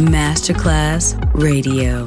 Masterclass Radio.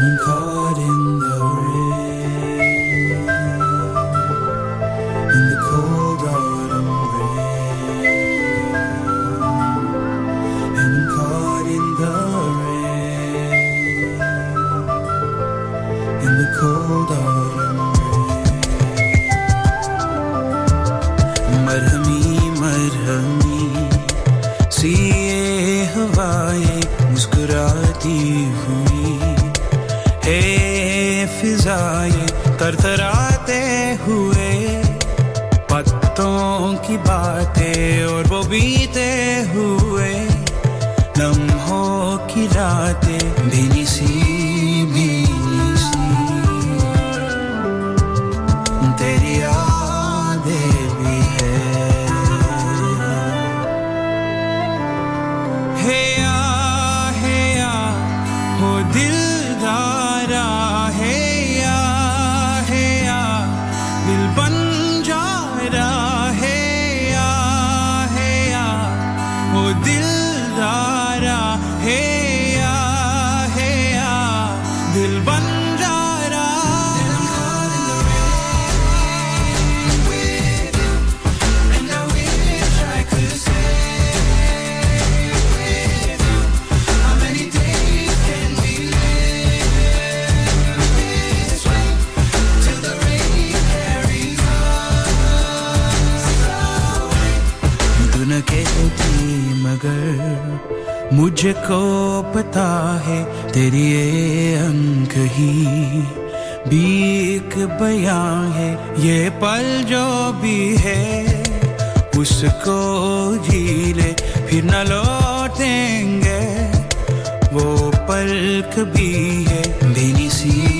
门口。बया है, ये पल जो भी है, उसको जी ले फिर न लौटेंगे, वो पल भी है, देनी सी